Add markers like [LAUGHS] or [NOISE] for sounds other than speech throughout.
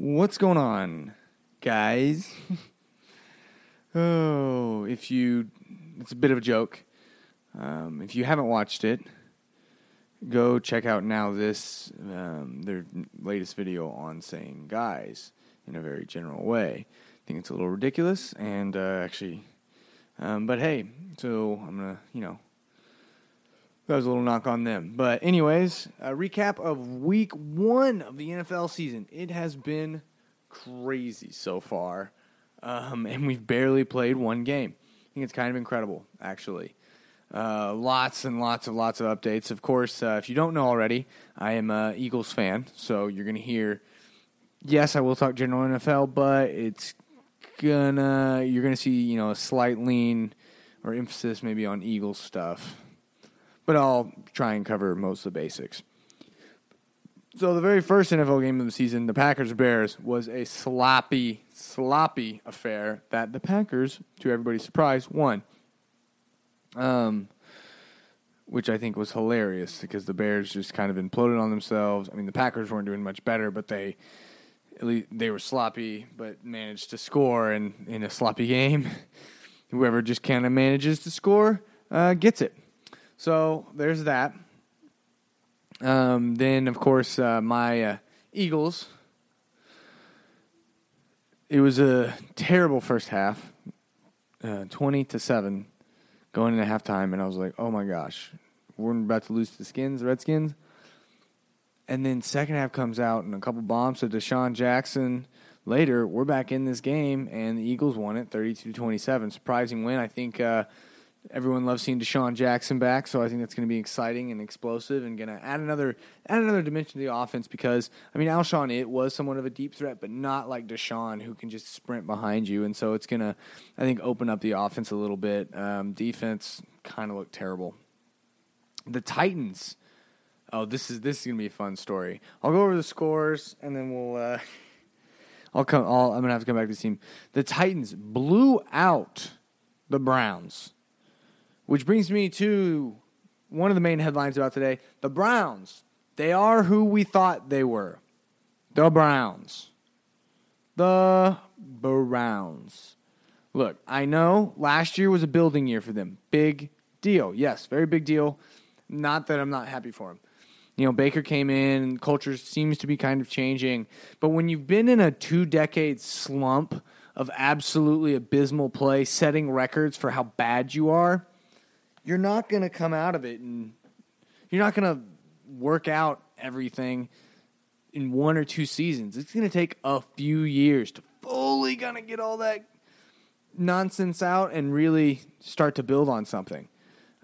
What's going on, guys? [LAUGHS] oh, if you, it's a bit of a joke. Um, if you haven't watched it, go check out now this um, their latest video on saying guys in a very general way. I think it's a little ridiculous, and uh, actually, um, but hey, so I'm gonna, you know, that was a little knock on them. But, anyways, a recap of week one of the NFL season. It has been crazy so far, um, and we've barely played one game. I think it's kind of incredible, actually. Uh, lots and lots of lots of updates. Of course, uh, if you don't know already, I am a Eagles fan, so you're going to hear. Yes, I will talk general NFL, but it's gonna you're gonna see you know a slight lean or emphasis maybe on Eagles stuff but I'll try and cover most of the basics. So the very first NFL game of the season, the Packers Bears, was a sloppy, sloppy affair that the Packers, to everybody's surprise, won. Um, which I think was hilarious because the Bears just kind of imploded on themselves. I mean, the Packers weren't doing much better, but they at least they were sloppy, but managed to score. And in a sloppy game, [LAUGHS] whoever just kind of manages to score uh, gets it. So there's that. Um, then, of course, uh, my uh, Eagles. It was a terrible first half, uh, twenty to seven, going into halftime, and I was like, "Oh my gosh, we're about to lose to the Skins, the Redskins." And then second half comes out, and a couple bombs to DeSean Jackson. Later, we're back in this game, and the Eagles won it 32-27. Surprising win. I think uh, Everyone loves seeing DeSean Jackson back, so I think that's going to be exciting and explosive, and going to add another add another dimension to the offense. Because I mean, Alshon it was somewhat of a deep threat, but not like DeSean who can just sprint behind you, and so it's going to, I think, open up the offense a little bit. Um, defense kind of looked terrible. The Titans. Oh, this is this is gonna be a fun story. I'll go over the scores and then we'll. Uh, [LAUGHS] I'll come. I'll, I'm gonna have to come back to this team. The Titans blew out the Browns which brings me to one of the main headlines about today the Browns. They are who we thought they were. The Browns. The Browns. Look, I know last year was a building year for them. Big deal. Yes, very big deal. Not that I'm not happy for them. You know, Baker came in, culture seems to be kind of changing. But when you've been in a two decade slump of absolutely abysmal play, setting records for how bad you are, you're not going to come out of it and you're not going to work out everything in one or two seasons. It's going to take a few years to fully going to get all that nonsense out and really start to build on something.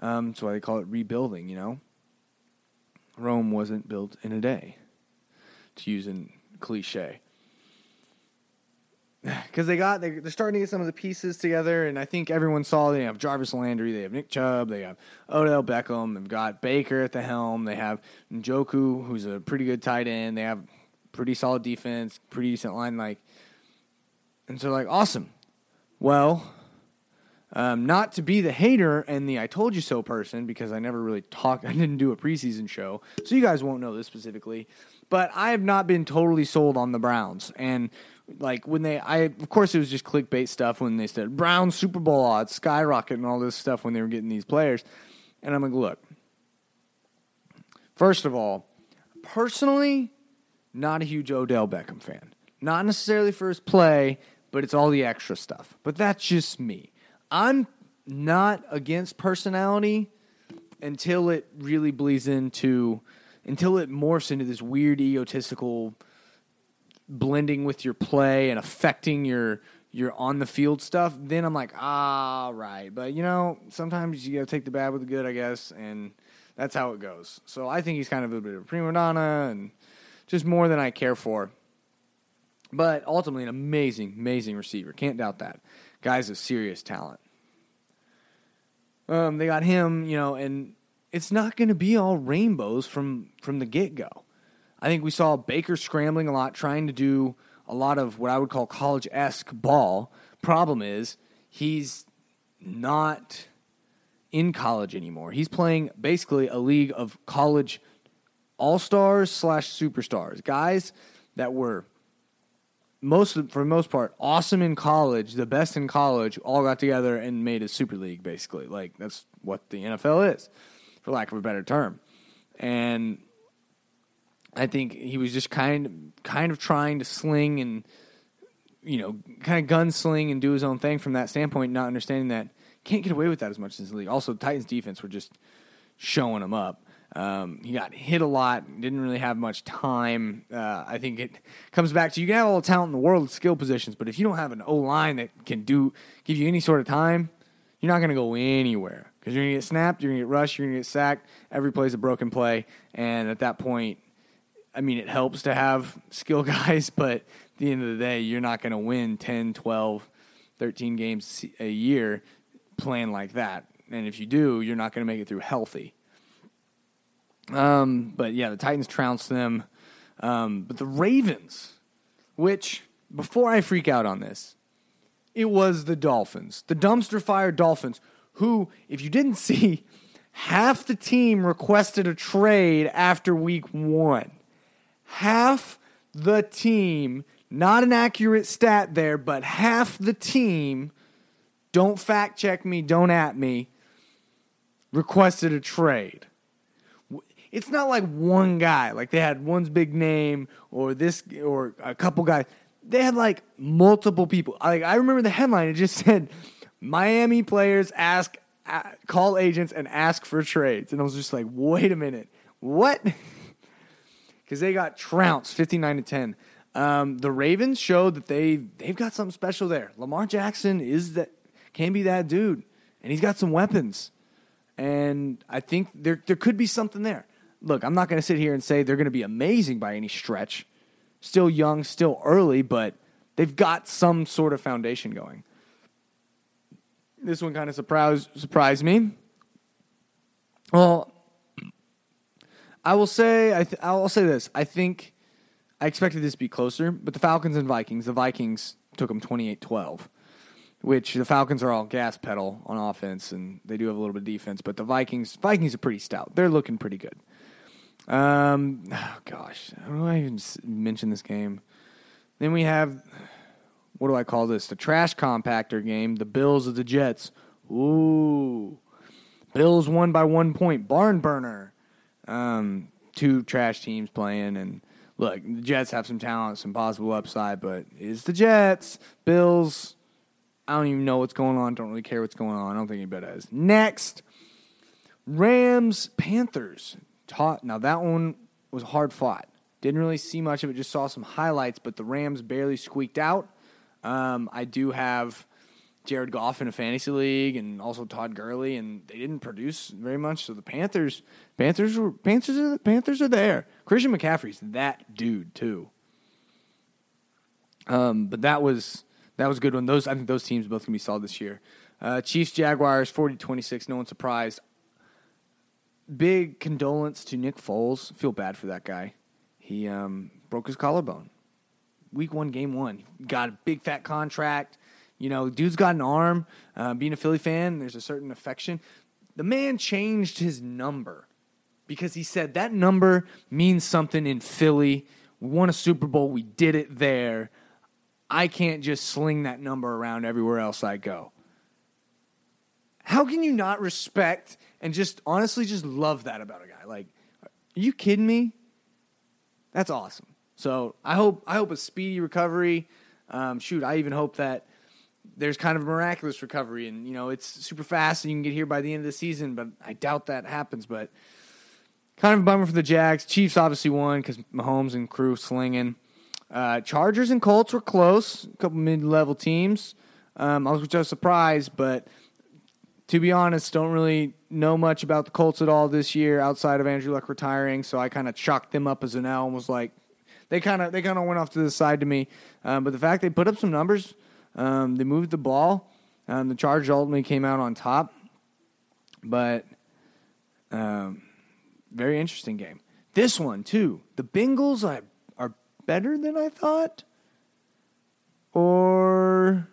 Um, that's why they call it rebuilding, you know? Rome wasn't built in a day, to use a cliche [SIGHS] because they got they're starting to get some of the pieces together, and I think everyone saw they have Jarvis Landry, they have Nick Chubb, they have Odell Beckham, they've got Baker at the helm, they have Njoku, who's a pretty good tight end, they have pretty solid defense, pretty decent line, like, and so like awesome. Well, um, not to be the hater and the I told you so person because I never really talked, [LAUGHS] I didn't do a preseason show, so you guys won't know this specifically, but I have not been totally sold on the Browns and like when they I of course it was just clickbait stuff when they said Brown Super Bowl odds skyrocket and all this stuff when they were getting these players. And I'm like, look, first of all, personally, not a huge Odell Beckham fan. Not necessarily for his play, but it's all the extra stuff. But that's just me. I'm not against personality until it really bleeds into until it morphs into this weird egotistical blending with your play and affecting your your on the field stuff, then I'm like, ah, right. But you know, sometimes you gotta take the bad with the good, I guess, and that's how it goes. So I think he's kind of a bit of a prima donna and just more than I care for. But ultimately, an amazing, amazing receiver. Can't doubt that. Guy's a serious talent. Um, they got him, you know, and it's not going to be all rainbows from from the get go. I think we saw Baker scrambling a lot, trying to do a lot of what I would call college esque ball. Problem is, he's not in college anymore. He's playing basically a league of college all stars slash superstars, guys that were most for the most part, awesome in college, the best in college, all got together and made a super league. Basically, like that's what the NFL is, for lack of a better term. And I think he was just kind kind of trying to sling and you know kind of gunsling and do his own thing from that standpoint, not understanding that can't get away with that as much in this league. Also, Titans defense were just showing him up. Um, he got hit a lot, didn't really have much time. Uh, I think it comes back to you can have all the talent in the world, skill positions, but if you don't have an O line that can do give you any sort of time, you're not going to go anywhere because you're going to get snapped, you're going to get rushed, you're going to get sacked. Every play is a broken play, and at that point, I mean, it helps to have [LAUGHS] skill guys, but at the end of the day, you're not going to win 10, 12, 13 games a year playing like that. And if you do, you're not going to make it through healthy. Um, but yeah, the Titans trounced them. Um, but the Ravens, which before I freak out on this, it was the Dolphins, the dumpster fire Dolphins, who, if you didn't [LAUGHS] see, half the team requested a trade after week one. Half the team, not an accurate stat there, but half the team, don't fact check me, don't at me, requested a trade it's not like one guy. Like they had one's big name or this or a couple guys. They had like multiple people. Like I remember the headline. It just [LAUGHS] said Miami players ask call agents and ask for trades, and I was just like, wait a minute, what? [LAUGHS] Because they got trounced, fifty nine to ten. Um, the Ravens showed that they they've got something special there. Lamar Jackson is that can be that dude, and he's got some weapons, and I think there there could be something there look, I'm not going to sit here and say they're going to be amazing by any stretch. Still young, still early, but they've got some sort of foundation going. This one kind of surprised surprised me. Well, I will say I th- I'll say this. I think I expected this to be closer, but the Falcons and Vikings, the Vikings took them 28-12, which the Falcons are all gas pedal on offense and they do have a little bit of defense, but the Vikings Vikings are pretty stout. They're looking pretty good. Um, oh gosh, how do I even mention this game? Then we have what do I call this? The trash compactor game. The Bills of the Jets. Ooh, Bills won by one point. Barn burner. Um, two trash teams playing, and look, the Jets have some talent, some possible upside, but it's the Jets. Bills. I don't even know what's going on. Don't really care what's going on. I don't think anybody does. Next, Rams Panthers taught. Now that one was hard fought. Didn't really see much of it. Just saw some highlights, but the Rams barely squeaked out. Um, I do have Jared Goff in a fantasy league, and also Todd Gurley, and they didn't produce very much. So the Panthers, Panthers were Panthers are Panthers are there. Christian McCaffrey's that dude too. Um, but that was that was a good one. Those I think those teams both gonna be solid this year. Uh, Chiefs Jaguars 40-26, No one surprised big condolence to Nick Foles. Feel bad for that guy. He um, broke his collarbone. Week one, game one. Got a big fat contract. You know, dude's got an arm. Uh, being a Philly fan, there's a certain affection. The man changed his number because he said that number means something in Philly. We won a Super Bowl. We did it there. I can't just sling that number around everywhere else I go. How can you not respect and just honestly just love that about a guy. Like, are you kidding me? That's awesome. So I hope I hope a speedy recovery. Um, shoot, I even hope that there's kind of a miraculous recovery, and you know it's super fast, and you can get here by the end of the season. But I doubt that happens. But kind of a bummer for the Jags. Chiefs obviously won because Mahomes and crew slinging. Uh, Chargers and Colts were close, a couple mid-level teams. Um, I was just surprised, but to be honest, don't really know much about the Colts at all this year outside of Andrew Luck retiring. So I kind of chalked them up as an L and was like, they kind of they kind of went off to the side to me. Um, but the fact they put up some numbers, um, they moved the ball. Um, the Chargers ultimately came out on top, but um, very interesting game. This one too. The Bengals are, are better than I thought, or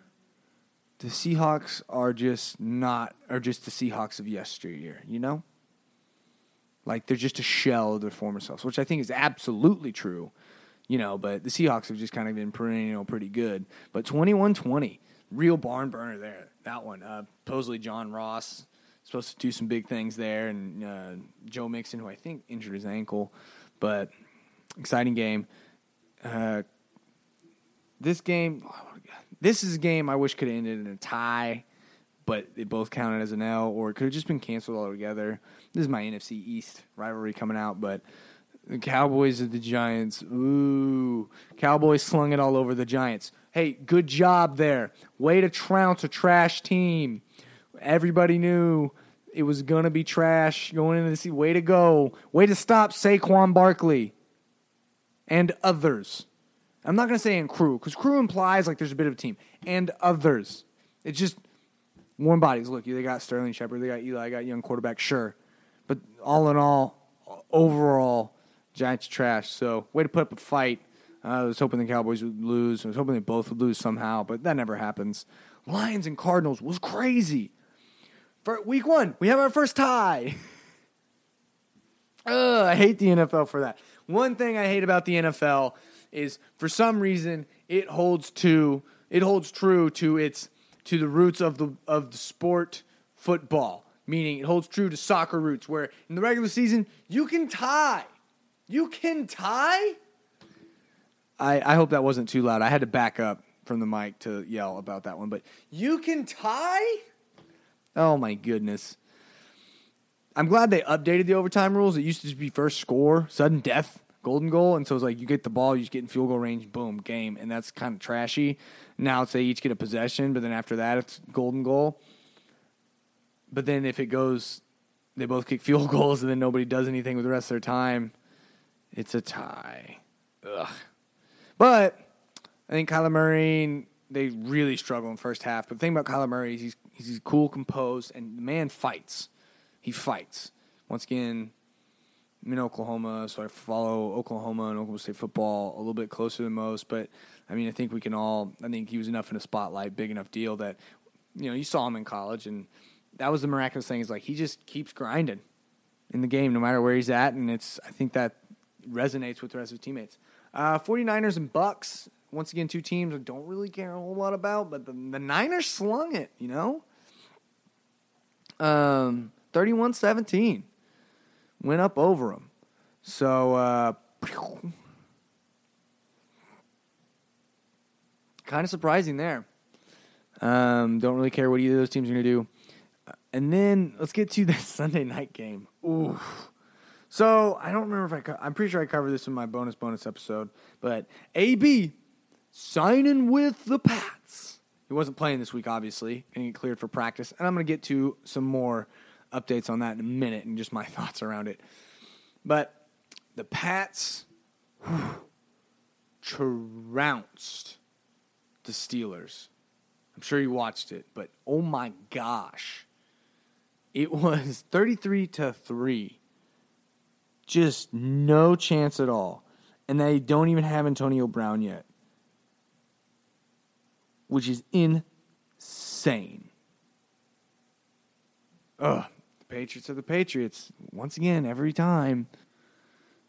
the Seahawks are just not are just the Seahawks of yesteryear, you know? Like they're just a shell of their former selves, which I think is absolutely true. You know, but the Seahawks have just kind of been perennial pretty good. But 21-20, real barn burner there. That one. Uh, supposedly John Ross supposed to do some big things there, and uh, Joe Mixon, who I think injured his ankle, but exciting game. Uh, this game, this is a game I wish could have ended in a tie, but it both counted as an L, or it could have just been canceled altogether. This is my NFC East rivalry coming out, but the Cowboys and the Giants. Ooh, Cowboys slung it all over the Giants. Hey, good job there. Way to trounce a trash team. Everybody knew it was gonna be trash going into the season. Way to go. Way to stop Saquon Barkley and others. I'm not gonna say in crew because crew implies like there's a bit of a team and others. It's just warm bodies. Look, they got Sterling Shepard, they got Eli, got young quarterback, sure, but all in all, overall, Giants trash. So way to put up a fight. Uh, I was hoping the Cowboys would lose. I was hoping they both would lose somehow, but that never happens. Lions and Cardinals was crazy. For week one, we have our first tie. [LAUGHS] Ugh, I hate the NFL for that. One thing I hate about the NFL is for some reason it holds to it holds true to its to the roots of the of the sport football. Meaning it holds true to soccer roots where in the regular season you can tie. You can tie? I, I hope that wasn't too loud. I had to back up from the mic to yell about that one, but you can tie? Oh my goodness. I'm glad they updated the overtime rules. It used to just be first score, sudden death, golden goal. And so it's like you get the ball, you just get in field goal range, boom, game. And that's kind of trashy. Now it's they each get a possession, but then after that, it's golden goal. But then if it goes, they both kick field [LAUGHS] goals and then nobody does anything with the rest of their time, it's a tie. Ugh. But I think Kyler Murray, they really struggle in first half. But the thing about Kyler Murray is he's, he's cool, composed, and the man fights. He fights. Once again, I'm in Oklahoma, so I follow Oklahoma and Oklahoma State football a little bit closer than most. But I mean, I think we can all. I think he was enough in a spotlight, big enough deal that you know you saw him in college, and that was the miraculous thing. Is like he just keeps grinding in the game, no matter where he's at, and it's. I think that resonates with the rest of his teammates. Uh, 49ers and Bucs. Once again, two teams I don't really care a whole lot about, but the, the Niners slung it, you know? Um, 31 17. Went up over them. So, uh, kind of surprising there. Um, don't really care what either of those teams are going to do. And then let's get to the [LAUGHS] Sunday night game. Ooh. So I don't remember if I. Co- I'm pretty sure I covered this in my bonus bonus episode. But AB signing with the Pats. He wasn't playing this week, obviously, and he cleared for practice. And I'm going to get to some more updates on that in a minute and just my [LAUGHS] thoughts around it. But the Pats whew, trounced the Steelers. I'm sure you watched it, but oh my gosh. It was [LAUGHS] 33 to 3 just no chance at all. And they don't even have Antonio Brown yet, which is insane. Ugh, the Patriots are the Patriots. Once again, every time.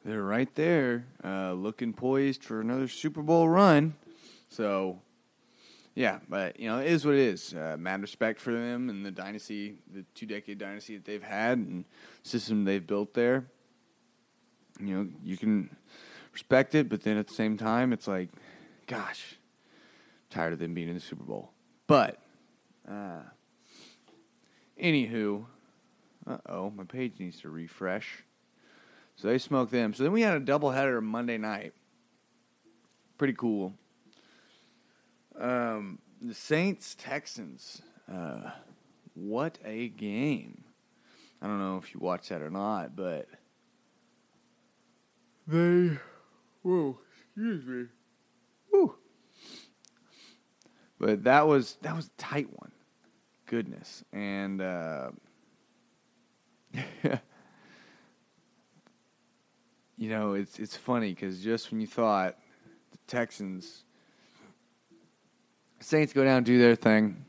They're right there, uh, looking poised for another Super Bowl run. So, yeah, but, you know, it is what it is. Uh, mad respect for them and the dynasty, the two decade dynasty that they've had and system they've built there you know, you can respect it, but then at the same time, it's like, gosh, I'm tired of them being in the Super Bowl. But, uh, anywho, uh oh, my page needs to refresh. So they smoked them. So then we had a doubleheader Monday night. Pretty cool. Um, the Saints Texans. Uh, what a game! I don't know if you watched that or not, but they, whoa, excuse me, woo. But that was that was a tight one. Goodness, and uh, [LAUGHS] you know it's it's funny because just when you thought the Texans, Saints go down do their thing,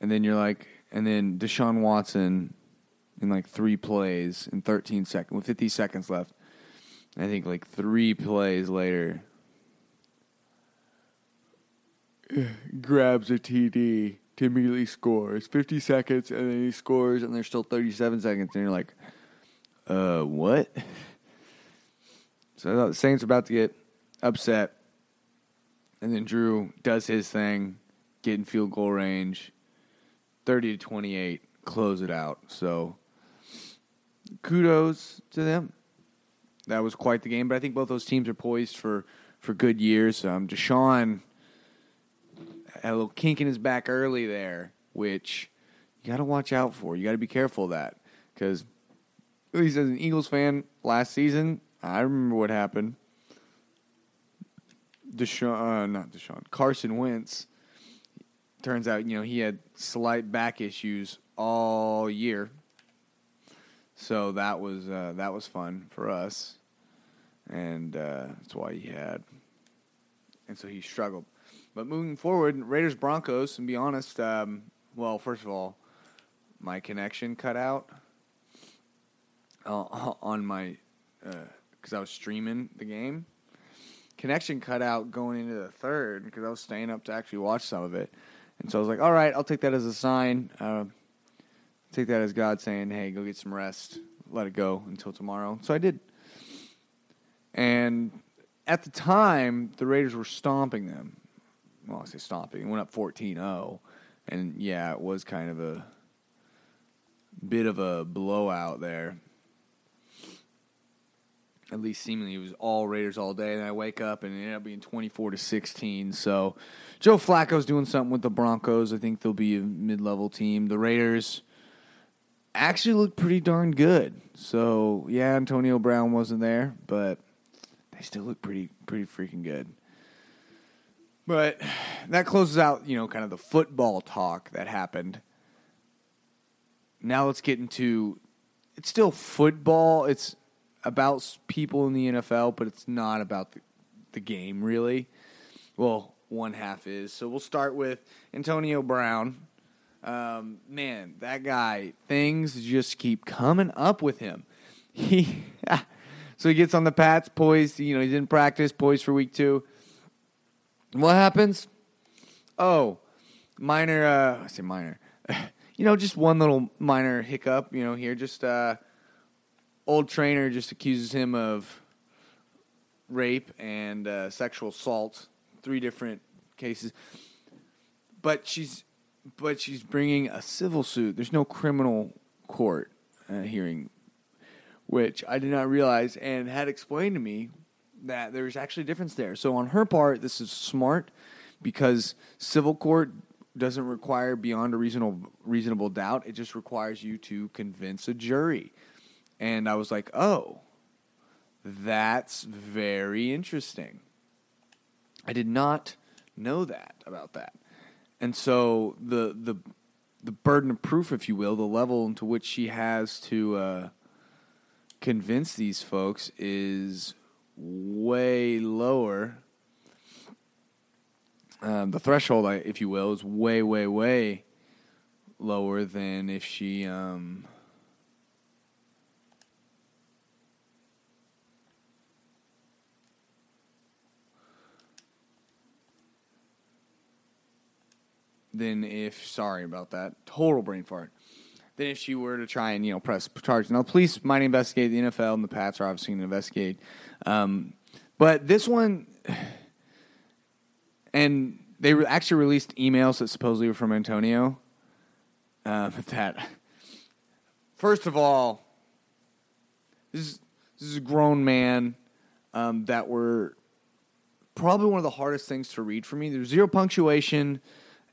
and then you're like, and then Deshaun Watson in like three plays in 13 seconds with 50 seconds left I think like three plays later, [SIGHS] grabs a TD to immediately score. It's 50 seconds, and then he scores, and there's still 37 seconds, and you're like, uh, what? So I thought the Saints were about to get upset, and then Drew does his thing, get in field goal range, 30 to 28, close it out. So kudos to them. That was quite the game, but I think both those teams are poised for, for good years. Um, Deshaun had a little kink in his back early there, which you got to watch out for. You got to be careful of that because, at least as an Eagles fan, last season I remember what happened. Deshaun, uh, not Deshaun, Carson Wentz. Turns out, you know, he had slight back issues all year, so that was uh, that was fun for us, and uh, that's why he had, and so he struggled. But moving forward, Raiders Broncos, and be honest, um, well, first of all, my connection cut out uh, [LAUGHS] on my because uh, I was streaming the game. Connection cut out going into the third because I was staying up to actually watch some of it, and so I was like, "All right, I'll take that as a sign. Uh, take that as God saying, hey, go get some rest, let it go until tomorrow.'" So I did, and at the time, the Raiders were stomping them well, I say stomping. It went up 14-0. And yeah, it was kind of a bit of a blowout there. At least seemingly it was all Raiders all day. And I wake up and it ended up being 24 to 16. So Joe Flacco's doing something with the Broncos. I think they'll be a mid level team. The Raiders actually looked pretty darn good. So yeah, Antonio Brown wasn't there, but they still look pretty pretty freaking good. But that closes out, you know, kind of the football talk that happened. Now let's get into it's still football. It's about people in the NFL, but it's not about the, the game really. Well, one half is. So we'll start with Antonio Brown. Um, man, that guy, things just keep coming up with him. [LAUGHS] He [LAUGHS] so he gets on the Pats, poised. You know, he didn't practice, poised for week two. What happens? Oh, minor. Uh, I say minor. [LAUGHS] you know, just one little minor hiccup. You know, here, just uh, old trainer just accuses him of rape and uh, sexual assault. Three different cases, but she's but she's bringing a civil suit. There's no criminal court uh, hearing, which I did not realize and had explained to me that there's actually a difference there. So on her part, this is smart because civil court doesn't require beyond a reasonable reasonable doubt. It just requires you to convince a jury. And I was like, "Oh, that's very interesting." I did not know that about that. And so the the the burden of proof, if you will, the level into which she has to uh, convince these folks is way lower. Um, the threshold, if you will, is way, way, way lower than if she. Um, than if sorry about that total brain fart than if she were to try and you know press charges. Now, police might investigate. The NFL and the Pats are obviously going to investigate. Um, but this one, and they actually released emails that supposedly were from Antonio. Uh, [LAUGHS] that first of all, this is this is a grown man um, that were probably one of the hardest things to read for me. There's zero punctuation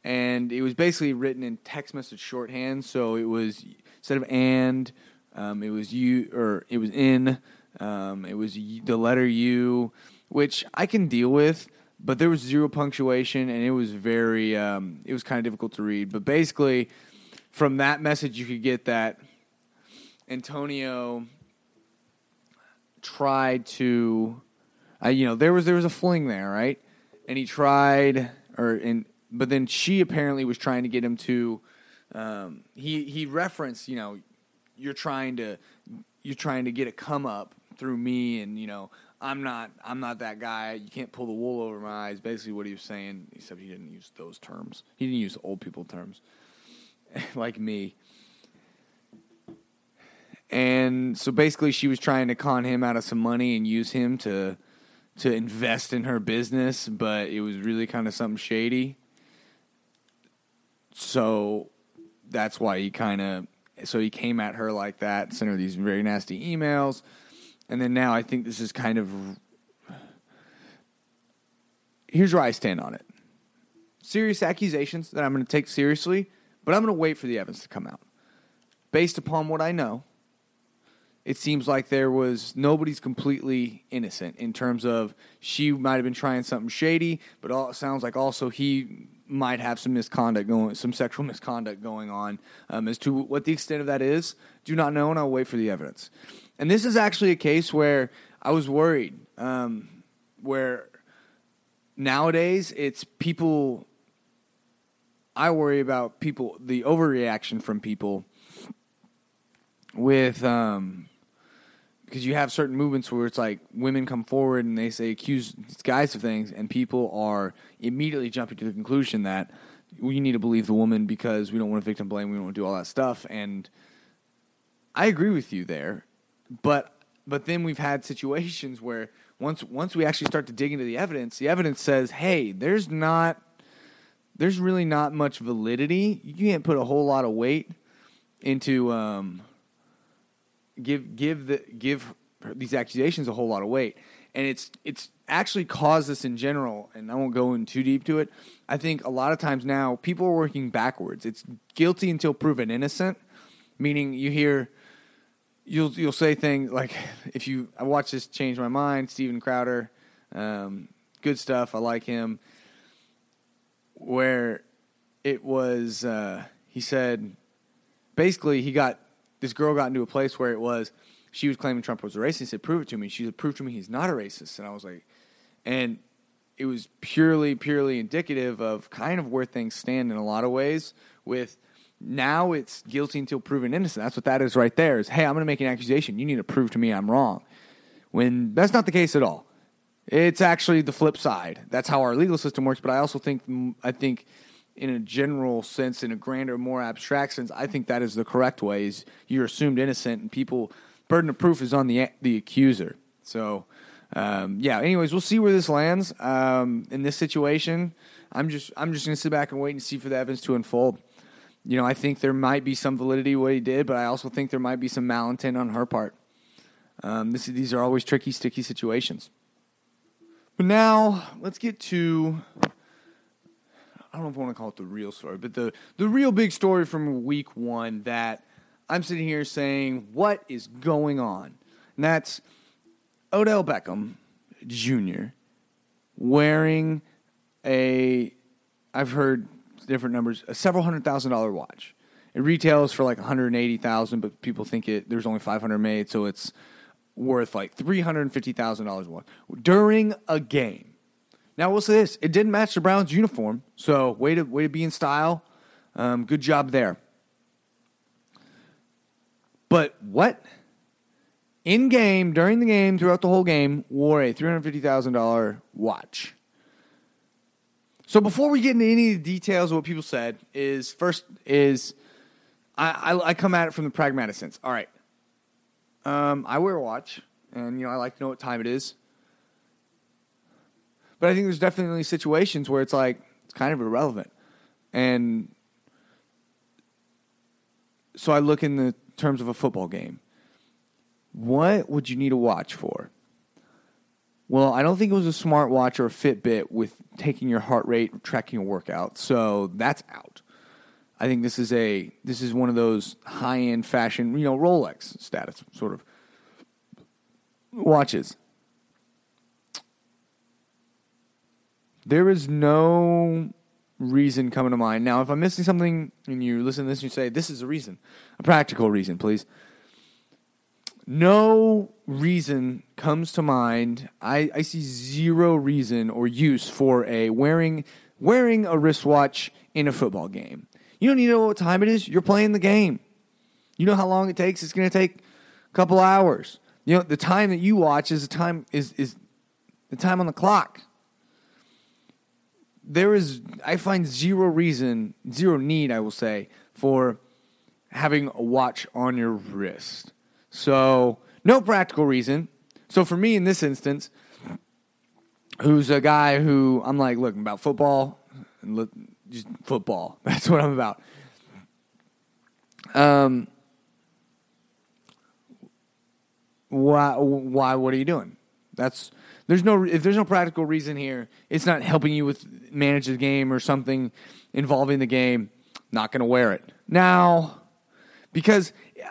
and it was basically written in text message shorthand. So it was instead of and, um, it was you or it was in. Um, it was the letter U, which I can deal with, but there was zero punctuation, and it was very um, it was kind of difficult to read. But basically, from that message, you could get that Antonio tried to, uh, you know, there was there was a fling there, right? And he tried, or in but then she apparently was trying to get him to. Um, he he referenced, you know, you're trying to you're trying to get a come up through me, and you know, I'm not I'm not that guy. You can't pull the wool over my eyes. Basically, what he was saying, except he didn't use those terms. He didn't use old people terms, [LAUGHS] like me. And so basically, she was trying to con him out of some money and use him to to invest in her business, but it was really kind of something shady. So that's why he kind of so he came at her like that, sent her these very nasty emails, and then now I think this is kind of here's where I stand on it. Serious accusations that I'm going to take seriously, but I'm going to wait for the evidence to come out. Based upon what I know, it seems like there was nobody's completely innocent in terms of she might have been trying something shady, but all, it sounds like also he might have some misconduct going, some sexual [LAUGHS] misconduct going on. Um, as to what the extent of that is, do not know, and I'll wait for the evidence. And this is actually a case where I was worried, um, where nowadays it's people. I worry about people, the overreaction from people with um, because you have certain movements where it's like women come forward and they say accuse guys of things, and people are immediately jumping to the conclusion that we need to believe the woman because we don't want to victim blame, we don't want to do all that stuff. And I agree with you there, but but then we've had situations where once once we actually start to dig into the evidence, the evidence says, hey, there's not there's really not much validity. You can't put a whole lot of weight into um, give give the give these accusations a whole lot of weight, and it's it's actually caused this in general. And I won't go in too deep to it. I think a lot of times now people are working backwards. It's guilty until proven innocent, meaning you hear you'll you'll say things like if you I watched this change my mind. Steven Crowder, um, good stuff. I like him. Where it was, uh, he said, basically he got this girl got into a place where it was she was claiming Trump was a racist. He said, "Prove it to me." She said, "Prove to me he's not a racist." And I was like, and it was purely, purely indicative of kind of where things stand in a lot of ways. With now, it's guilty until proven innocent. That's what that is right there. Is hey, I'm going to make an accusation. You need to prove to me I'm wrong. When that's not the case at all. It's actually the flip side. That's how our legal system works. But I also think I think in a general sense, in a grander, more abstract sense, I think that is the correct way. Is you're assumed innocent, and people burden of proof is on the the accuser. So, um, yeah. Anyways, we'll see where this lands um, in this situation. I'm just I'm just gonna sit back and wait and see for the evidence to unfold. You know, I think there might be some validity what he did, but I also think there might be some malintent on her part. Um, this, these are always tricky, sticky situations. But now let's get to I don't know if I want to call it the real story, but the the real big story from week one that I'm sitting here saying, what is going on? And that's Odell Beckham Jr. wearing a I've heard different numbers, a several hundred thousand dollar watch. It retails for like 180,000, but people think it there's only 500 made, so it's worth like $350,000 a watch. during a game. Now we'll say this: it didn't match the Browns' uniform, so way to way to be in style. Um, good job there. But what? In game, during the game, throughout the whole game, wore a three hundred fifty thousand dollar watch. So before we get into any of the details of what people said, is first is I, I, I come at it from the pragmatic sense. All right, um, I wear a watch, and you know I like to know what time it is. But I think there's definitely situations where it's like it's kind of irrelevant. And so I look in the terms of a football game. What would you need a watch for? Well, I don't think it was a smartwatch or a Fitbit with taking your heart rate, tracking your workout. So that's out. I think this is a this is one of those high end fashion, you know, Rolex status sort of watches. There is no reason coming to mind. Now, if I'm missing something and you listen to this and you say, this is a reason, a practical reason, please. No reason comes to mind. I, I see zero reason or use for a wearing wearing a wristwatch in a football game. You don't need to know what time it is. You're playing the game. You know how long it takes. It's going to take a couple hours. You know, the time that you watch is the time is is the time on the clock. There is I find zero reason, zero need, I will say, for having a watch on your wrist. So, no practical reason. So for me in this instance, who's a guy who I'm like, look, I'm about football, and look, just football. [LAUGHS] That's what I'm about. Um, why? Why? What are you doing? That's there's no if there's no practical reason here. It's not helping you with manage the game or something involving the game. Not going to wear it now because uh,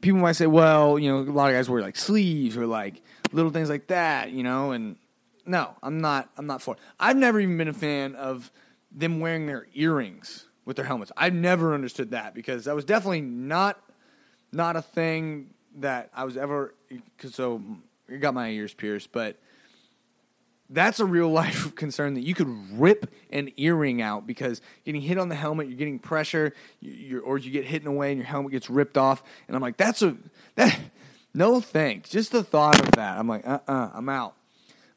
people might say, well, you know, a lot of guys wear like sleeves or like little things like that, you know, and no, I'm not. I'm not for. It. I've never even been a fan of them wearing their earrings with their helmets. I've never understood that because that was definitely not not a thing that I was ever. So got my ears pierced, but that's a real [LAUGHS] life concern that you could rip an earring out because getting hit on the helmet, you're getting pressure, you or you get hit in a way and your helmet gets ripped off. And I'm like, that's a that. No thanks. Just the thought of that, I'm like, uh, uh-uh, uh, i am out.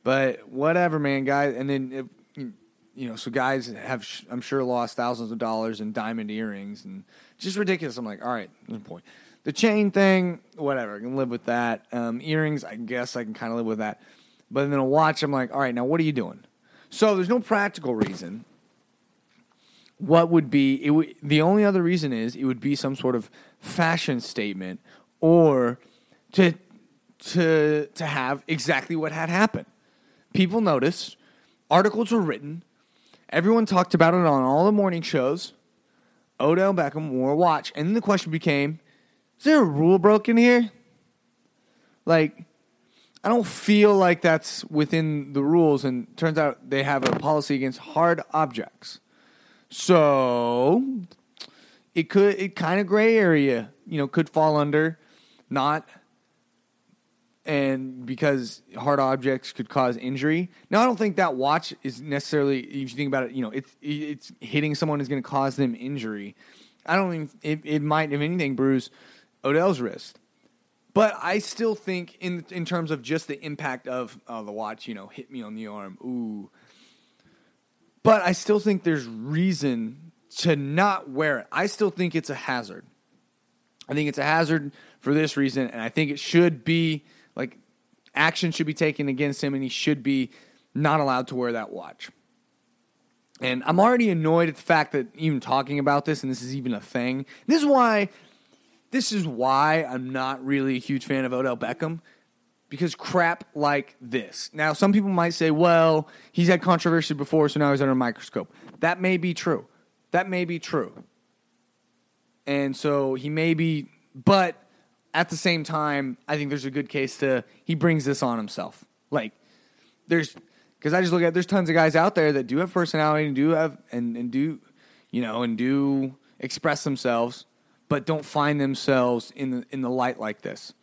But whatever, man, guys. And then it, you know, so guys have, I'm sure, lost thousands of dollars in diamond earrings and just ridiculous. I'm like, all right, no point. The chain thing, whatever, I can live with that. Um, earrings, I guess I can kind of live with that. But then a watch, I'm like, all right, now what are you doing? So there's no practical reason. What would be it? Would, the only other reason is it would be some sort of fashion statement or to to to have exactly what had happened. People noticed, articles were written, Everyone talked about it on all the morning shows. Odell Beckham wore a watch. And then the question became is there a rule broken here? Like, I don't feel like that's within the rules. And turns out they have a policy against hard objects. So it could, it kind of gray area, you know, could fall under not and because hard objects could cause injury. Now, I don't think that watch is necessarily. If you think about it, you know, it's it's hitting someone is going to cause them injury. I don't think it, it might, if anything, bruise Odell's wrist. But I still think, in in terms of just the impact of oh, the watch, you know, hit me on the arm, ooh. But I still think there's reason to not wear it. I still think it's a hazard. I think it's a hazard for this reason, and I think it should be like action should be taken against him, and he should be not allowed to wear that watch. And I'm already annoyed at the fact that even talking about this and this is even a thing. This is why this is why I'm not really a huge fan of Odell Beckham because crap like this. Now, some people might say, well, he's had controversy before, so now he's under a microscope. That may be true. That may be true. And so he may be, but at the same time, I think there's a good case to he brings this on himself. Like there's because I just look at there's tons of guys out there that do have personality and do have and, and do you know and do express themselves, but don't find themselves in the in the light like this.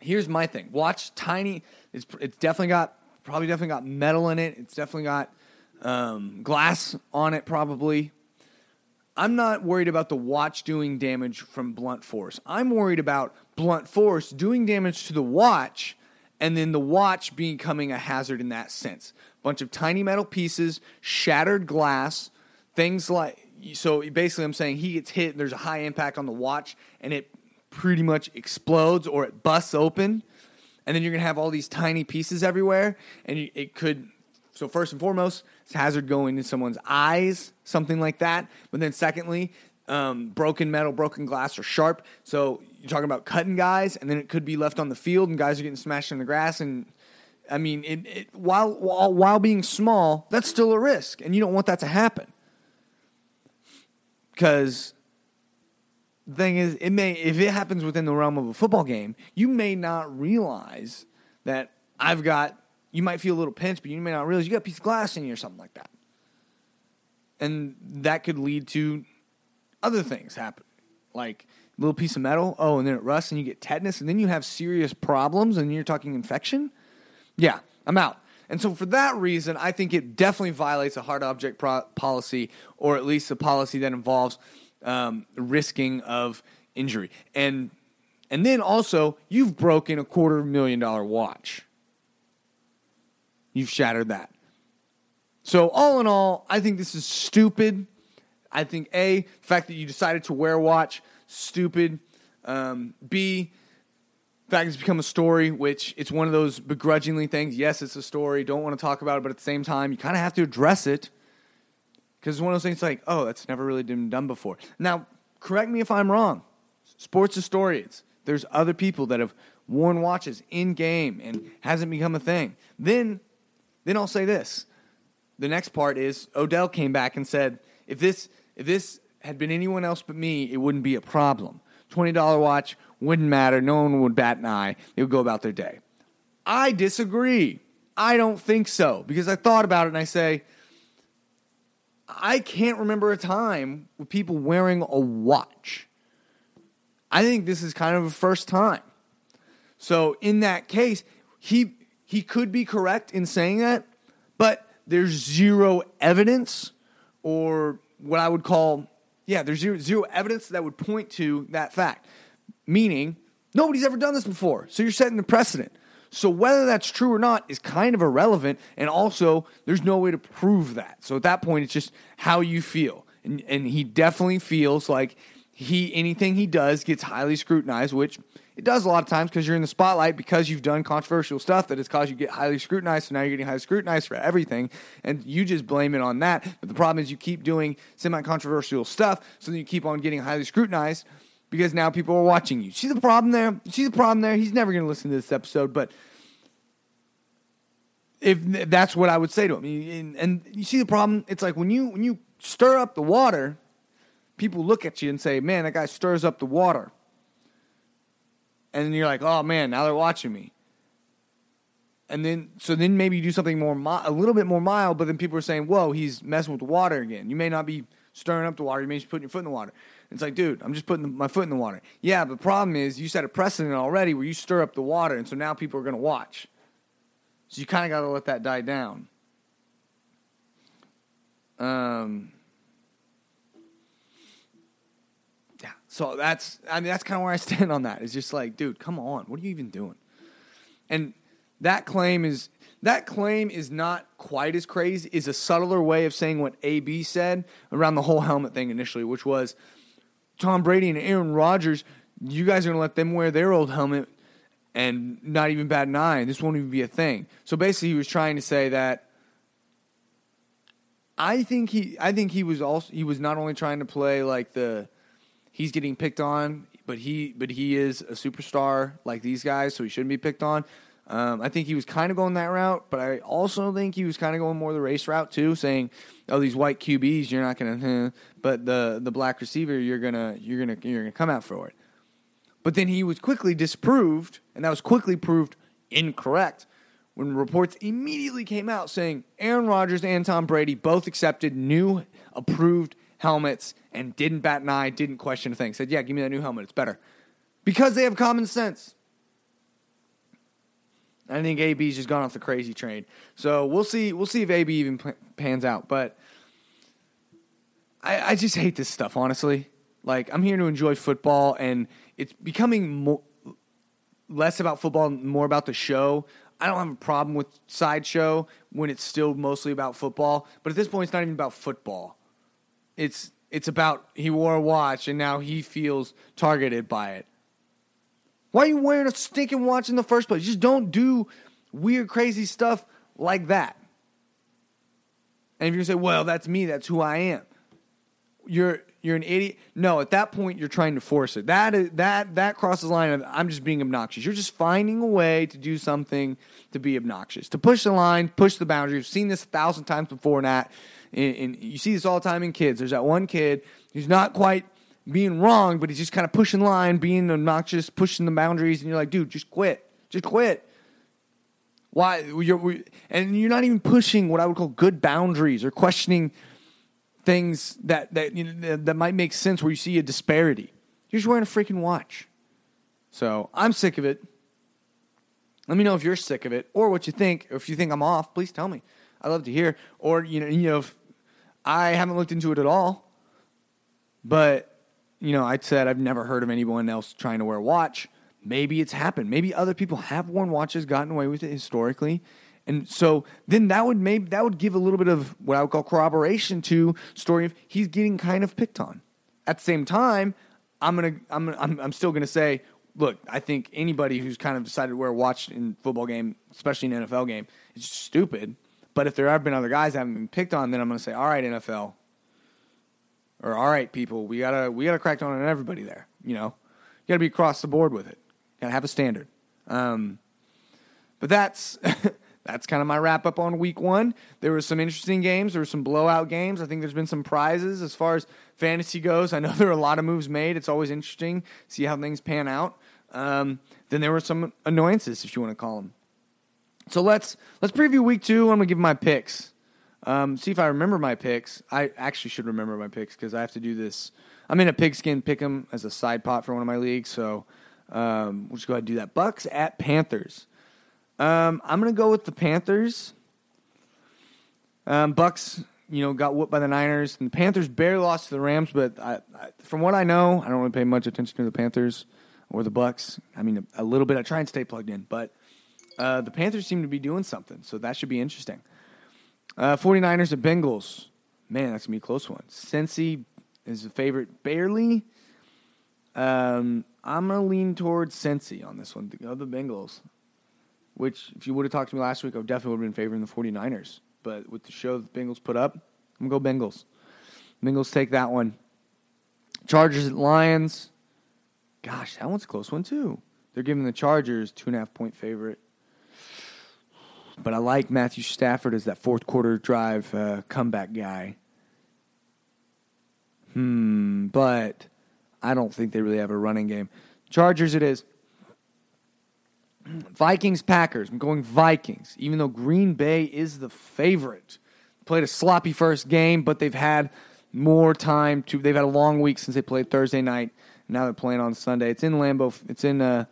Here's my thing: watch tiny. It's it's definitely got probably definitely got metal in it. It's definitely got um, glass on it, probably. I'm not worried about the watch doing damage from blunt force. I'm worried about blunt force doing damage to the watch and then the watch becoming a hazard in that sense. Bunch of tiny metal pieces, shattered glass, things like so basically I'm saying he gets hit there's a high impact on the watch and it pretty much explodes or it busts open and then you're to have all these tiny pieces everywhere and it could so first and foremost, it's hazard going in someone's eyes, something like that. But then secondly, um, broken metal, broken glass, or sharp. So you're talking about cutting guys, and then it could be left on the field, and guys are getting smashed in the grass. And I mean, it, it, while, while while being small, that's still a risk, and you don't want that to happen. Because the thing is, it may if it happens within the realm of a football game, you may not realize that I've got you might feel a little pinched, but you may not realize you got a piece of glass in you or something like that. And that could lead to other things happen, like a little piece of metal. Oh, and then it rusts and you get tetanus, and then you have serious problems, and you're talking infection. Yeah, I'm out. And so, for that reason, I think it definitely violates a hard object pro- policy, or at least a policy that involves um, risking of injury. And And then also, you've broken a quarter million dollar watch. You've shattered that. So, all in all, I think this is stupid. I think A, the fact that you decided to wear a watch, stupid. Um, B, fact it's become a story, which it's one of those begrudgingly things. Yes, it's a story. Don't want to talk about it, but at the same time, you kind of have to address it because it's one of those things like, oh, that's never really been done before. Now, correct me if I'm wrong. Sports historians, there's other people that have worn watches in game and hasn't become a thing. Then, then I'll say this. The next part is Odell came back and said, if this if this had been anyone else but me, it wouldn't be a problem. Twenty dollar watch wouldn't matter. No one would bat an eye. They would go about their day. I disagree. I don't think so because I thought about it and I say, I can't remember a time with people wearing a watch. I think this is kind of a first time. So in that case, he he could be correct in saying that, but there's zero evidence or what I would call yeah, there's zero, zero evidence that would point to that fact. Meaning, nobody's ever done this before. So you're setting the precedent. So whether that's true or not is kind of irrelevant, and also there's no way to prove that. So at that point, it's just how you feel, and and he definitely feels like he anything he does gets highly scrutinized, which it does a lot of times because you're in the spotlight because you've done controversial stuff that has caused you to get highly scrutinized. So now you're getting highly scrutinized for everything, and you just blame it on that. But the problem is you keep doing semi controversial stuff, so then you keep on getting highly scrutinized because now people are watching you. See the problem there? See the problem there? He's never going to listen to this episode, but if that's what I would say to him, and, and you see the problem, it's like when you when you stir up the water, people look at you and say, "Man, that guy stirs up the water," and you're like, "Oh man, now they're watching me." And then, so then maybe you do something more, a little bit more mild, but then people are saying, "Whoa, he's messing with the water again." You may not be stirring up the water; you may be putting your foot in the water. It's like, dude, I'm just putting my foot in the water. Yeah, but the problem is you set a precedent already where you stir up the water, and so now people are going to watch. So you kind of got to let that die down. Um, So that's I mean that's kind of where I [LAUGHS] stand on that. It's just like, dude, come on, what are you even doing? And that claim is that claim is not quite as crazy. Is a subtler way of saying what AB said around the whole helmet thing initially, which was Tom Brady and Aaron Rodgers, you guys are to let them wear their old helmet and not even bat an eye. This won't even be a thing. So basically, he was trying to say that. I think he, I think he was also he was not only trying to play like the, he's getting picked on, but he but he is a superstar like these guys, so he shouldn't be picked on. Um, I think he was kind of going that route, but I also think he was kind of going more the race route too, saying, "Oh, these white QBs, you're not gonna, but the the black receiver, you're gonna you're gonna you're gonna come out for it." But then he was quickly disproved, and that was quickly proved incorrect when reports immediately came out saying Aaron Rodgers and Tom Brady both accepted new approved helmets and didn't bat an eye, didn't question a thing. Said, "Yeah, give me that new helmet; it's better," because they have common sense. I think AB's just gone off the crazy train. So we'll see. We'll see if AB even pans out. But I, I just hate this stuff, honestly. Like I'm here to enjoy football, and it's becoming more less about football, more about the show. I don't have a problem with sideshow when it's still mostly about football. But at this point, it's not even about football. It's it's about he wore a watch and now he feels targeted by it. Why are you wearing a stinking watch in the first place? Just don't do weird, crazy stuff like that. And if you say, well, that's me, that's who I am, you're you're an idiot. No, at that point you're trying to force it. That is that that crosses the line of I'm just being obnoxious. You're just finding a way to do something to be obnoxious, to push the line, push the boundary. You've seen this a thousand times before, Nat. And, and you see this all the time in kids. There's that one kid who's not quite being wrong, but he's just kind of pushing line, being obnoxious, pushing the boundaries, and you're like, dude, just quit, just quit. Why you're and you're not even pushing what I would call good boundaries or questioning things that that you know, that might make sense where you see a disparity. You're just wearing a freaking watch. So I'm sick of it. Let me know if you're sick of it or what you think. If you think I'm off, please tell me. I love to hear. Or you know, you know, I haven't looked into it at all, but you know, I said I've never heard of anyone else trying to wear a watch. maybe it's happened. Maybe other people have worn watches, gotten away with it historically. And so then that would maybe that would give a little bit of what I would call corroboration to story of he's getting kind of picked on. At the same time, I'm gonna I'm gonna, I'm, I'm still gonna say, look, I think anybody who's kind of decided to wear a watch in football game, especially an NFL game, is stupid. But if there have been other guys that haven't been picked on, then I'm gonna say, all right, NFL, or all right, people, we gotta we gotta crack down on everybody there. You know, you gotta be across the board with it. You gotta have a standard. Um, but that's [LAUGHS] that's kind of my wrap up on week one. There were some interesting games. There were some blowout games. I think there's been some prizes as far as fantasy goes. I know [LAUGHS] there are a lot of moves made. It's always interesting see how things pan out. Um, then there were some annoyances, if you want to call them. So let's let's preview week two. I'm gonna give my picks. Um, see if I remember my picks. I actually should remember my picks because I have to do this. I'm in a pigskin pick'em as a side pot for one of my leagues, so um, we'll just go ahead and do that. Bucs at Panthers. Um, I'm gonna go with the Panthers. Um, Bucs, you know, got whooped by the Niners, and the Panthers barely lost to the Rams. But I, I, from what I know, I don't really pay much attention to the Panthers or the Bucs. I mean, a, a little bit. I try and stay plugged in, but uh, the Panthers seem to be doing something, so that should be interesting. Uh, 49ers at Bengals. Man, that's gonna be a close one. Cincy is a favorite, barely. Um, I'm gonna lean towards Cincy on this one. The other Bengals which if you would have talked to me last week, I definitely would have been favoring the 49ers. But with the show the Bengals put up, I'm going to go Bengals. Bengals take that one. Chargers at Lions. Gosh, that one's a close one, too. They're giving the Chargers two and a half point favorite. But I like Matthew Stafford as that fourth quarter drive uh, comeback guy. Hmm, but I don't think they really have a running game. Chargers it is. Vikings Packers. I'm going Vikings, even though Green Bay is the favorite. Played a sloppy first game, but they've had more time to. They've had a long week since they played Thursday night. Now they're playing on Sunday. It's in Lambeau. It's in uh,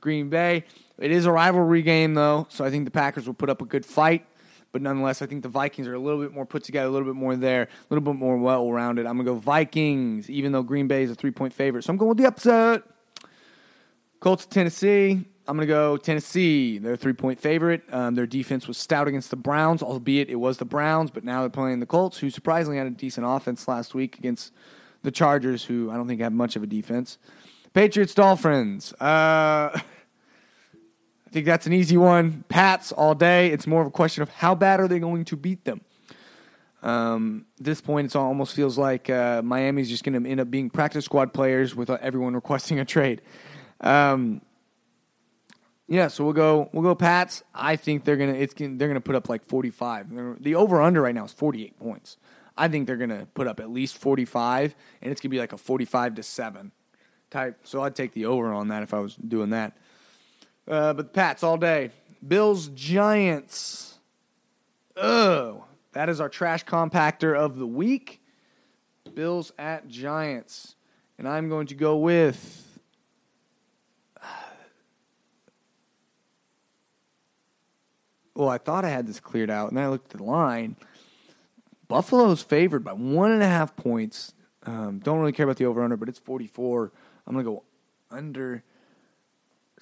Green Bay. It is a rivalry game though, so I think the Packers will put up a good fight. But nonetheless, I think the Vikings are a little bit more put together, a little bit more there, a little bit more well rounded. I'm gonna go Vikings, even though Green Bay is a three point favorite. So I'm going with the upset. Colts, Tennessee. I'm going to go Tennessee. They're a three point favorite. Um, their defense was stout against the Browns, albeit it was the Browns, but now they're playing the Colts, who surprisingly had a decent offense last week against the Chargers, who I don't think have much of a defense. Patriots, Dolphins. Uh, [LAUGHS] I think that's an easy one. Pats all day. It's more of a question of how bad are they going to beat them. Um, at this point, it almost feels like uh, Miami's just going to end up being practice squad players with everyone requesting a trade. Um, yeah, so we'll go we'll go Pats. I think they're gonna it's they're gonna put up like forty five. The over under right now is forty eight points. I think they're gonna put up at least forty five, and it's gonna be like a forty five to seven type. So I'd take the over on that if I was doing that. Uh, but Pats all day. Bills Giants. Oh, that is our trash compactor of the week. Bills at Giants, and I'm going to go with well, I thought I had this cleared out, and I looked at the line. Buffalo's favored by one and a half points. Um, don't really care about the over under, but it's 44. I'm going to go under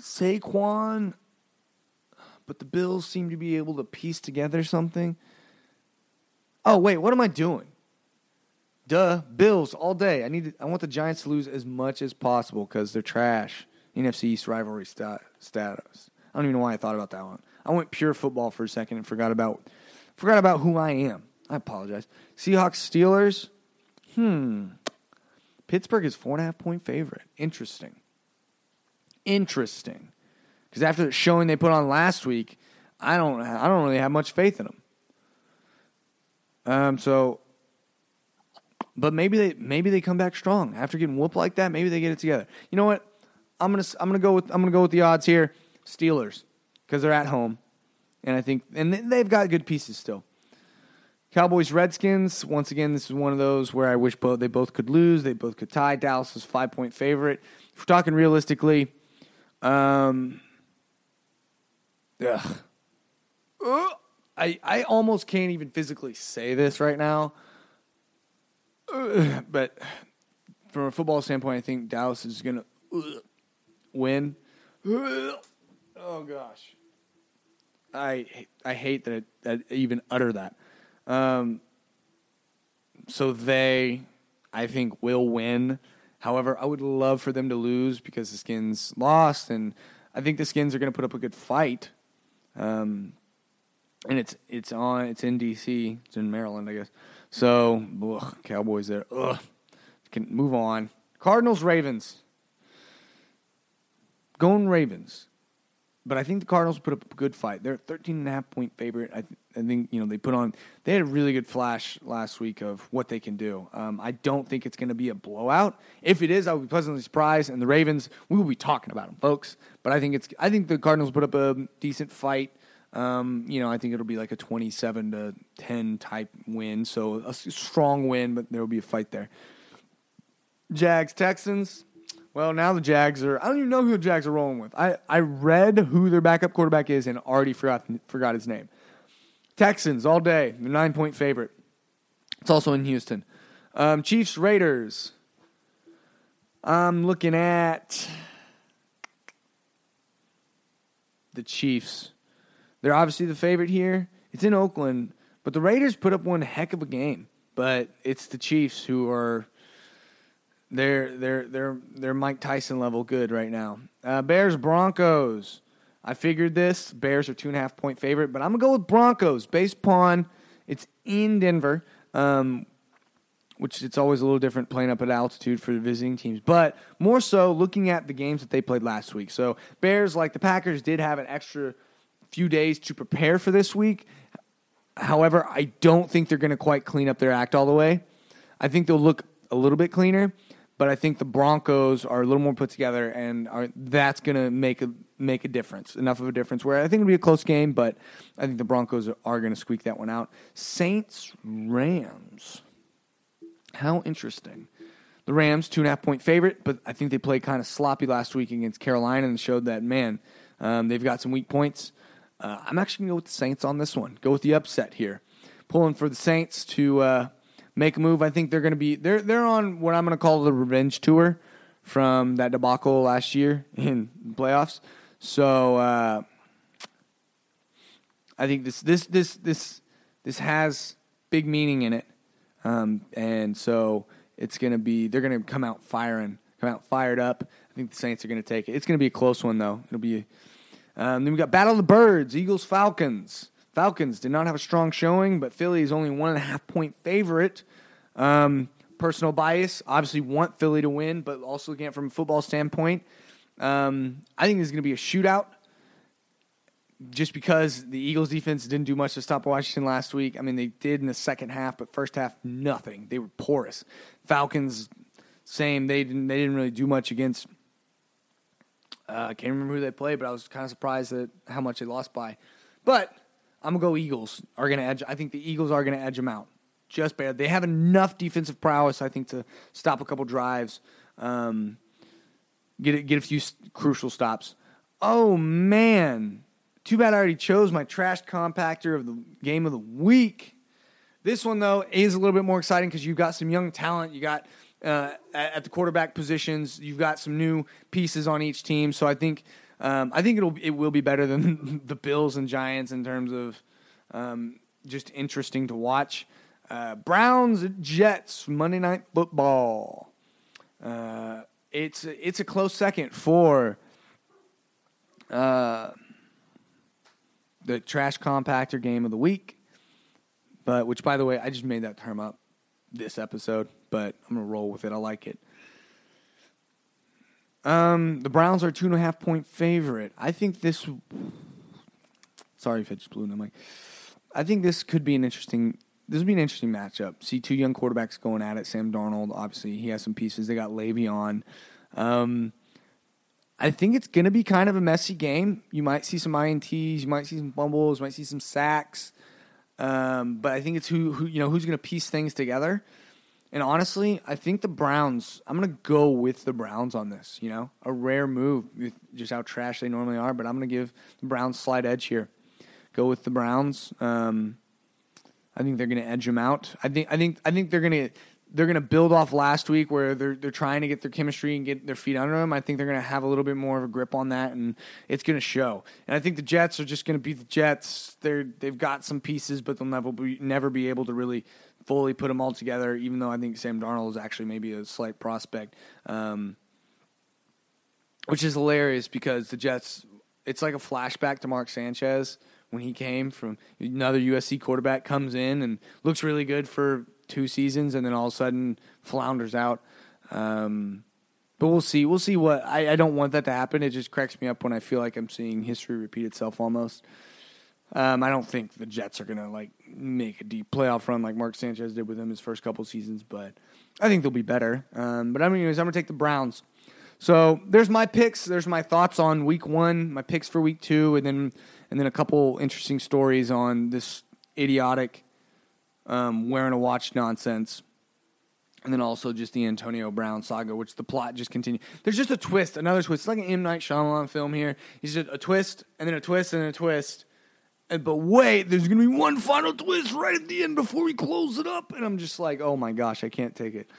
Saquon, but the Bills seem to be able to piece together something. Oh, wait, what am I doing? Duh, Bills all day. I need. To, I want the Giants to lose as much as possible because they're trash. NFC East rivalry stat, status. I don't even know why I thought about that one. I went pure football for a second and forgot about forgot about who I am. I apologize. Seahawks Steelers. Hmm. Pittsburgh is four and a half point favorite. Interesting. Interesting. Because after the showing they put on last week, I don't I don't really have much faith in them. Um. So. But maybe they maybe they come back strong after getting whooped like that. Maybe they get it together. You know what? I'm gonna I'm gonna go with I'm gonna go with the odds here. Steelers because they're at home, and I think and they've got good pieces still. Cowboys Redskins. Once again, this is one of those where I wish both they both could lose. They both could tie. Dallas is five point favorite. If we're talking realistically, um, ugh. I I almost can't even physically say this right now, but from a football standpoint, I think Dallas is gonna win. Oh gosh, I I hate that I, I even utter that. Um, so they, I think, will win. However, I would love for them to lose because the Skins lost, and I think the Skins are going to put up a good fight. Um, and it's it's on it's in DC, it's in Maryland, I guess. So ugh, Cowboys there. Ugh, can move on. Cardinals Ravens. Going Ravens but I think the Cardinals put up a good fight. They're a 13 and a half point favorite. I, th- I think you know they put on they had a really good flash last week of what they can do. Um, I don't think it's going to be a blowout. If it is, I'll be pleasantly surprised. And the Ravens, we will be talking about them, folks. But I think it's I think the Cardinals put up a decent fight. Um, you know, I think it'll be like a 27 to 10 type win. So a strong win, but there will be a fight there. Jags Texans. Well, now the Jags are. I don't even know who the Jags are rolling with. I, I read who their backup quarterback is and already forgot forgot his name. Texans all day. They're nine point favorite. It's also in Houston. Um, Chiefs Raiders. I'm looking at the Chiefs. They're obviously the favorite here. It's in Oakland, but the Raiders put up one heck of a game. But it's the Chiefs who are they're they're they're they're Mike Tyson level good right now. Uh, Bears Broncos. I figured this. Bears are two and a half point favorite, but I'm gonna go with Broncos based upon it's in Denver, um, which it's always a little different playing up at altitude for the visiting teams. But more so looking at the games that they played last week. So Bears, like the Packers, did have an extra few days to prepare for this week. However, I don't think they're to quite clean up their act all the way. I think they'll look a little bit cleaner but I think the Broncos are a little more put together, and are, that's going to make a make a difference, enough of a difference. Where I think it'll be a close game, but I think the Broncos are, going to squeak that one out. Saints Rams, how interesting. The Rams two and a half point favorite, but I think they played kind of sloppy last week against Carolina and showed that man um, they've got some weak points. Uh, I'm actually going to go with the Saints on this one. Go with the upset here, pulling for the Saints to. Uh, make a move. I think they're going to be they're they're on what I'm going to call the revenge tour from that debacle last year [LAUGHS] in the playoffs. So uh, I think this this this this this has big meaning in it, um, and so it's going to be they're going to come out firing, come out fired up. I think the Saints are going to take it. It's going to be a close one though. It'll be. Um, then we got Battle of the Birds, Eagles Falcons. Falcons did not have a strong showing, but Philly is only one and a half point favorite. Um, personal bias, obviously want Philly to win, but also looking at from a football standpoint, um, I think this is going to be a shootout. Just because the Eagles defense didn't do much to stop Washington last week. I mean, they did in the second half, but first half nothing. They were porous. Falcons, same. They didn't. They didn't really do much against. Uh, I can't remember who they played, but I was kind of surprised at how much they lost by. But I'm gonna go Eagles. Are gonna edge. I think the Eagles are gonna edge them out just bad. They have enough defensive prowess, I think, to stop a couple drives, um, get a, get a few crucial stops. Oh man, too bad I already chose my trash compactor of the game of the week. This one though is a little bit more exciting because you've got some young talent. You got uh, at the quarterback positions. You've got some new pieces on each team. So I think um, I think it'll it will be better than [LAUGHS] the Bills and Giants in terms of um, just interesting to watch. Uh, Browns Jets Monday Night Football. Uh, it's it's a close second for uh, the trash compactor game of the week. But which, by the way, I just made that term up this episode, but I'm gonna roll with it. I like it. Um, the Browns are two and a half point favorite. I think this. Sorry if I just blew in the mic. I think this could be an interesting this would be an interesting matchup. See two young quarterbacks going at it. Sam Darnold, obviously, he has some pieces. They got Le'Veon. Um, I think it's going to be kind of a messy game. You might see some ints, you might see some fumbles, you might see some sacks. Um, but I think it's who, who you know who's going to piece things together. And honestly, I think the Browns. I'm going to go with the Browns on this. You know, a rare move, just how trash they normally are. But I'm going to give the Browns slight edge here. Go with the Browns. Um, I think they're going to edge them out. I think I think I think they're going to they're going to build off last week where they're they're trying to get their chemistry and get their feet under them. I think they're going to have a little bit more of a grip on that, and it's going to show. And I think the Jets are just going to be the Jets. They're they've got some pieces, but they'll never be never be able to really fully put them all together. Even though I think Sam Darnold is actually maybe a slight prospect, um, which is hilarious because the Jets. It's like a flashback to Mark Sanchez when he came from another USC quarterback comes in and looks really good for two seasons and then all of a sudden flounders out. Um, but we'll see. We'll see what I, I, don't want that to happen. It just cracks me up when I feel like I'm seeing history repeat itself almost. Um, I don't think the Jets are gonna like make a deep playoff run like Mark Sanchez did with him his first couple seasons, but I think they'll be better. Um, but anyways, I'm gonna take the Browns. So there's my picks. There's my thoughts on week one, my picks for week two, and then and then a couple interesting stories on this idiotic um, wearing a watch nonsense. And then also just the Antonio Brown saga, which the plot just continues. There's just a twist, another twist. It's like an M. Night Shyamalan film here. He's just a twist, and then a twist, and then a twist. And, but wait, there's to be one final twist right at the end before we close it up. And I'm just like, oh my gosh, I can't take it.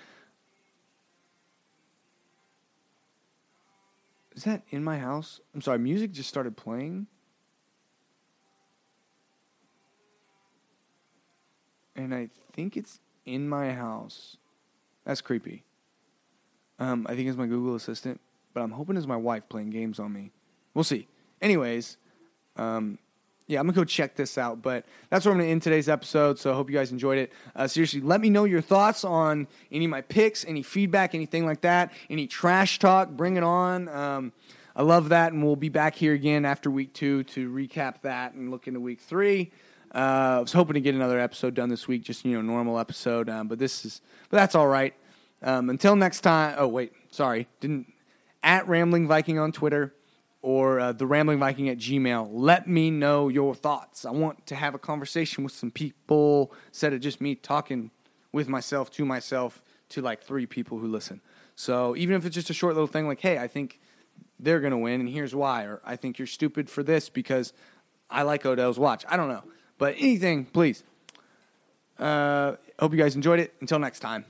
Is that in my house? I'm sorry, music just started playing. and I think it's in my house. That's creepy. Um, I think it's my Google Assistant, but I'm hoping it's my wife playing games on me. We'll see. Anyways, um, yeah, I'm gonna go check this out. But that's where I'm gonna end today's episode. So I hope you guys enjoyed it. Uh, seriously, let me know your thoughts on any of my picks, any feedback, anything like that, any trash talk. Bring it on. Um, I love that, and we'll be back here again after week two to recap that and look into week three. Uh, I was hoping to get another episode done this week, just you know, normal episode. Um, but this is, but that's all right. Um, until next time. Oh wait, sorry, didn't at Rambling Viking on Twitter or uh, the Rambling Viking at Gmail. Let me know your thoughts. I want to have a conversation with some people instead of just me talking with myself to myself to like three people who listen. So even if it's just a short little thing like, hey, I think they're gonna win and here's why, or I think you're stupid for this because I like Odell's watch. I don't know. But anything, please. Uh, hope you guys enjoyed it. Until next time.